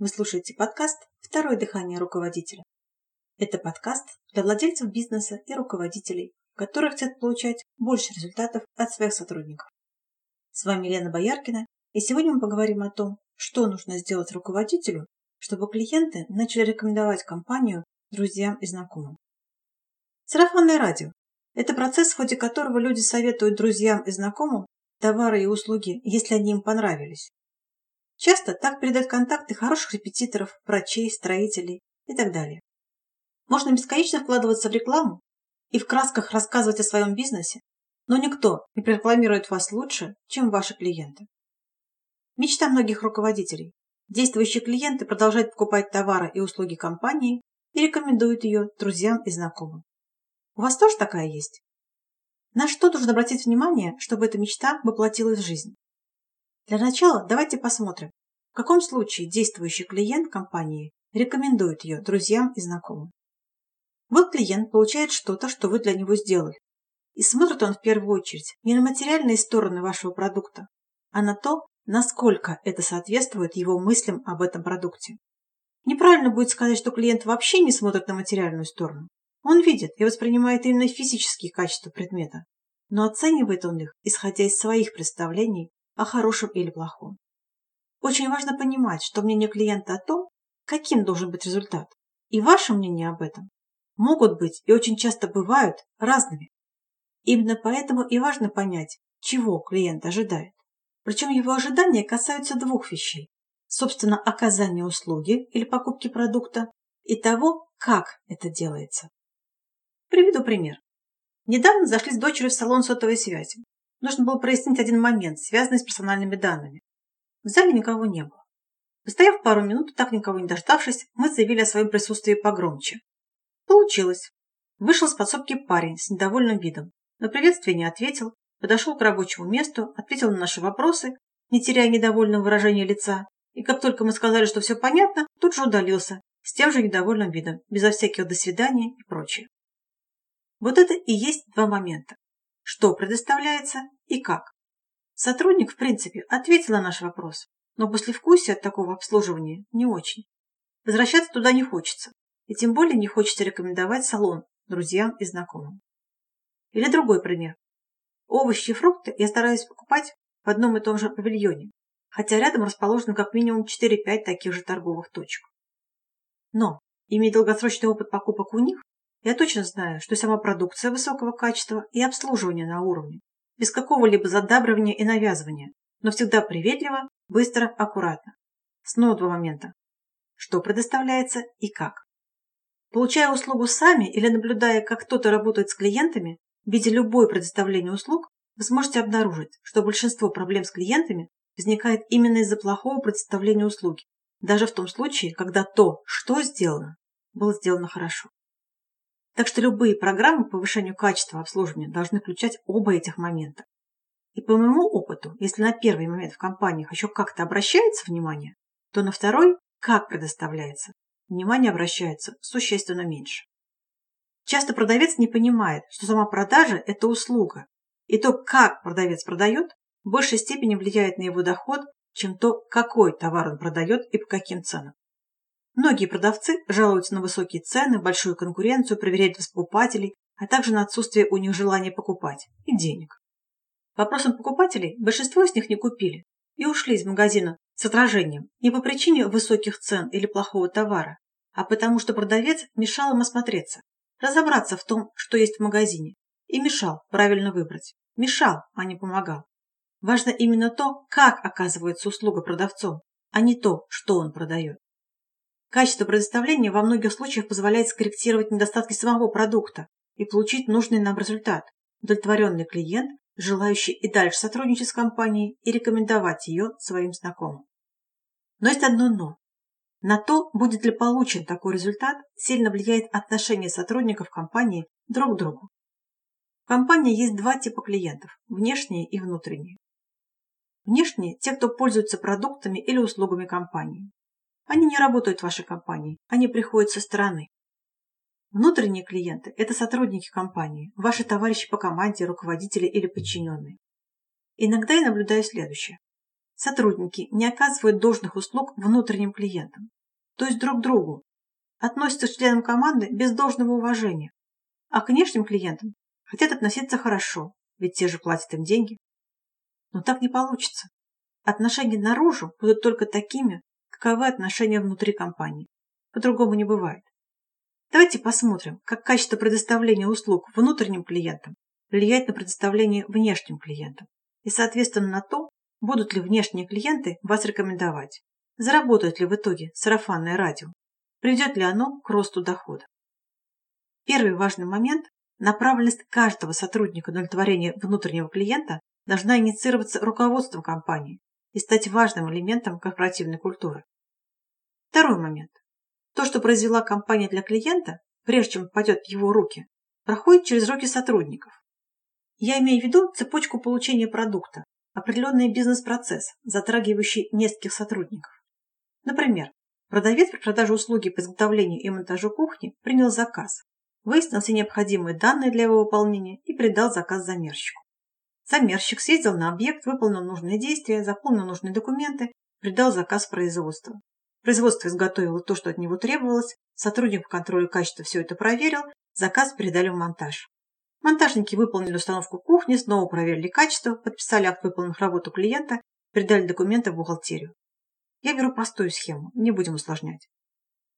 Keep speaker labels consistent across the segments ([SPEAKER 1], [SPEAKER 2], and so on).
[SPEAKER 1] Вы слушаете подкаст «Второе дыхание руководителя». Это подкаст для владельцев бизнеса и руководителей, которые хотят получать больше результатов от своих сотрудников. С вами Лена Бояркина, и сегодня мы поговорим о том, что нужно сделать руководителю, чтобы клиенты начали рекомендовать компанию друзьям и знакомым. Сарафанное радио – это процесс, в ходе которого люди советуют друзьям и знакомым товары и услуги, если они им понравились. Часто так передают контакты хороших репетиторов, врачей, строителей и так далее. Можно бесконечно вкладываться в рекламу и в красках рассказывать о своем бизнесе, но никто не прорекламирует вас лучше, чем ваши клиенты. Мечта многих руководителей. Действующие клиенты продолжают покупать товары и услуги компании и рекомендуют ее друзьям и знакомым. У вас тоже такая есть? На что нужно обратить внимание, чтобы эта мечта воплотилась в жизнь? Для начала давайте посмотрим, в каком случае действующий клиент компании рекомендует ее друзьям и знакомым. Вот клиент получает что-то, что вы для него сделали. И смотрит он в первую очередь не на материальные стороны вашего продукта, а на то, насколько это соответствует его мыслям об этом продукте. Неправильно будет сказать, что клиент вообще не смотрит на материальную сторону. Он видит и воспринимает именно физические качества предмета, но оценивает он их, исходя из своих представлений о хорошем или плохом. Очень важно понимать, что мнение клиента о том, каким должен быть результат, и ваше мнение об этом могут быть и очень часто бывают разными. Именно поэтому и важно понять, чего клиент ожидает. Причем его ожидания касаются двух вещей. Собственно, оказания услуги или покупки продукта и того, как это делается. Приведу пример. Недавно зашли с дочерью в салон сотовой связи. Нужно было прояснить один момент, связанный с персональными данными. В зале никого не было. Постояв пару минут, так никого не дождавшись, мы заявили о своем присутствии погромче. Получилось. Вышел с подсобки парень с недовольным видом. На приветствие не ответил, подошел к рабочему месту, ответил на наши вопросы, не теряя недовольного выражения лица, и как только мы сказали, что все понятно, тут же удалился, с тем же недовольным видом, безо всяких «до свидания» и прочее. Вот это и есть два момента что предоставляется и как. Сотрудник, в принципе, ответил на наш вопрос, но послевкусие от такого обслуживания не очень. Возвращаться туда не хочется, и тем более не хочется рекомендовать салон друзьям и знакомым. Или другой пример. Овощи и фрукты я стараюсь покупать в одном и том же павильоне, хотя рядом расположено как минимум 4-5 таких же торговых точек. Но, имея долгосрочный опыт покупок у них, я точно знаю, что сама продукция высокого качества и обслуживание на уровне, без какого-либо задабривания и навязывания, но всегда приветливо, быстро, аккуратно. Снова два момента. Что предоставляется и как. Получая услугу сами или наблюдая, как кто-то работает с клиентами, видя любое предоставление услуг, вы сможете обнаружить, что большинство проблем с клиентами возникает именно из-за плохого представления услуги, даже в том случае, когда то, что сделано, было сделано хорошо. Так что любые программы по повышению качества обслуживания должны включать оба этих момента. И по моему опыту, если на первый момент в компаниях еще как-то обращается внимание, то на второй, как предоставляется, внимание обращается существенно меньше. Часто продавец не понимает, что сама продажа – это услуга, и то, как продавец продает, в большей степени влияет на его доход, чем то, какой товар он продает и по каким ценам. Многие продавцы жалуются на высокие цены, большую конкуренцию, проверяют покупателей, а также на отсутствие у них желания покупать и денег. Вопросом покупателей большинство из них не купили и ушли из магазина с отражением не по причине высоких цен или плохого товара, а потому что продавец мешал им осмотреться, разобраться в том, что есть в магазине, и мешал правильно выбрать. Мешал, а не помогал. Важно именно то, как оказывается услуга продавцом, а не то, что он продает. Качество предоставления во многих случаях позволяет скорректировать недостатки самого продукта и получить нужный нам результат – удовлетворенный клиент, желающий и дальше сотрудничать с компанией и рекомендовать ее своим знакомым. Но есть одно «но». На то, будет ли получен такой результат, сильно влияет отношение сотрудников компании друг к другу. В компании есть два типа клиентов – внешние и внутренние. Внешние – те, кто пользуется продуктами или услугами компании. Они не работают в вашей компании, они приходят со стороны. Внутренние клиенты – это сотрудники компании, ваши товарищи по команде, руководители или подчиненные. Иногда я наблюдаю следующее. сотрудники не оказывают должных услуг внутренним клиентам, то есть друг другу, относятся к членам команды без должного уважения, а к внешним клиентам хотят относиться хорошо, ведь те же платят им деньги. Но так не получится. Отношения наружу будут только такими, каковы отношения внутри компании. По-другому не бывает. Давайте посмотрим, как качество предоставления услуг внутренним клиентам влияет на предоставление внешним клиентам и, соответственно, на то, будут ли внешние клиенты вас рекомендовать, заработает ли в итоге сарафанное радио, приведет ли оно к росту дохода. Первый важный момент – направленность каждого сотрудника на удовлетворение внутреннего клиента должна инициироваться руководством компании и стать важным элементом корпоративной культуры. Второй момент. То, что произвела компания для клиента, прежде чем попадет в его руки, проходит через руки сотрудников. Я имею в виду цепочку получения продукта, определенный бизнес-процесс, затрагивающий нескольких сотрудников. Например, продавец при продаже услуги по изготовлению и монтажу кухни принял заказ, выяснил все необходимые данные для его выполнения и передал заказ замерщику. Замерщик съездил на объект, выполнил нужные действия, заполнил нужные документы, придал заказ производства. Производство изготовило то, что от него требовалось, сотрудник по контролю качества все это проверил, заказ передали в монтаж. Монтажники выполнили установку кухни, снова проверили качество, подписали акт выполненных работ у клиента, передали документы в бухгалтерию. Я беру простую схему, не будем усложнять.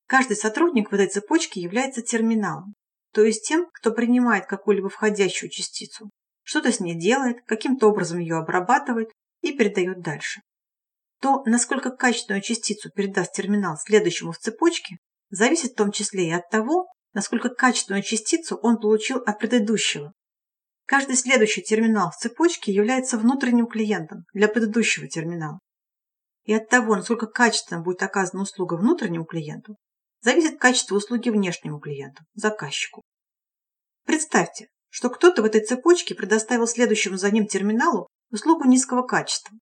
[SPEAKER 1] Каждый сотрудник в этой цепочке является терминалом, то есть тем, кто принимает какую-либо входящую частицу, что-то с ней делает, каким-то образом ее обрабатывает и передает дальше. То, насколько качественную частицу передаст терминал следующему в цепочке, зависит в том числе и от того, насколько качественную частицу он получил от предыдущего. Каждый следующий терминал в цепочке является внутренним клиентом для предыдущего терминала. И от того, насколько качественно будет оказана услуга внутреннему клиенту, зависит качество услуги внешнему клиенту, заказчику. Представьте, что кто-то в этой цепочке предоставил следующему за ним терминалу услугу низкого качества.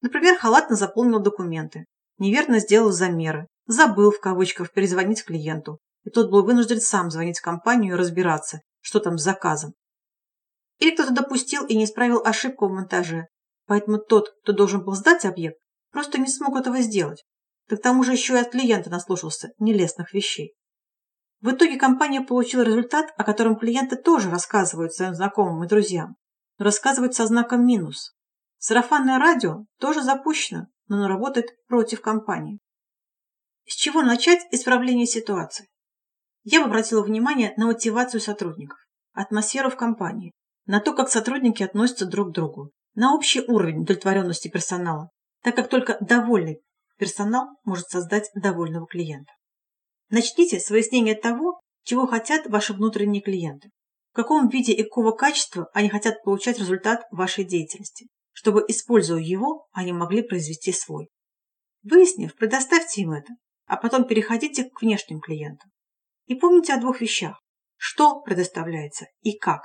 [SPEAKER 1] Например, халатно заполнил документы, неверно сделал замеры, забыл в кавычках перезвонить клиенту, и тот был вынужден сам звонить в компанию и разбираться, что там с заказом. Или кто-то допустил и не исправил ошибку в монтаже, поэтому тот, кто должен был сдать объект, просто не смог этого сделать. Да к тому же еще и от клиента наслушался нелестных вещей. В итоге компания получила результат, о котором клиенты тоже рассказывают своим знакомым и друзьям, но рассказывают со знаком минус. Сарафанное радио тоже запущено, но оно работает против компании. С чего начать исправление ситуации? Я бы обратила внимание на мотивацию сотрудников, атмосферу в компании, на то, как сотрудники относятся друг к другу, на общий уровень удовлетворенности персонала, так как только довольный персонал может создать довольного клиента. Начните с выяснения того, чего хотят ваши внутренние клиенты, в каком виде и какого качества они хотят получать результат вашей деятельности, чтобы, используя его, они могли произвести свой. Выяснив, предоставьте им это, а потом переходите к внешним клиентам. И помните о двух вещах. Что предоставляется и как.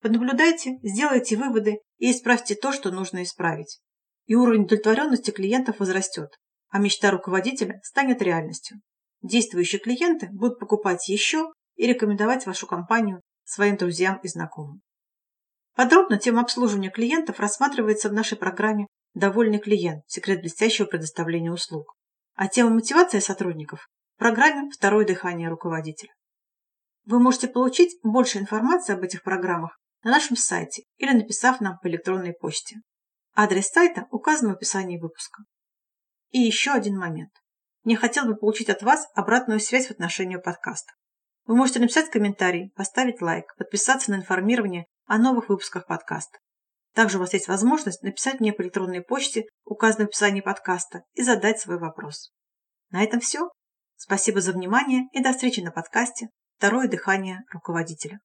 [SPEAKER 1] Понаблюдайте, сделайте выводы и исправьте то, что нужно исправить. И уровень удовлетворенности клиентов возрастет, а мечта руководителя станет реальностью. Действующие клиенты будут покупать еще и рекомендовать вашу компанию своим друзьям и знакомым. Подробно тема обслуживания клиентов рассматривается в нашей программе «Довольный клиент. Секрет блестящего предоставления услуг». А тема мотивации сотрудников программе «Второе дыхание руководителя». Вы можете получить больше информации об этих программах на нашем сайте или написав нам по электронной почте. Адрес сайта указан в описании выпуска. И еще один момент. Мне хотел бы получить от вас обратную связь в отношении подкаста. Вы можете написать комментарий, поставить лайк, подписаться на информирование о новых выпусках подкаста. Также у вас есть возможность написать мне по электронной почте, указанной в описании подкаста, и задать свой вопрос. На этом все. Спасибо за внимание и до встречи на подкасте «Второе дыхание руководителя».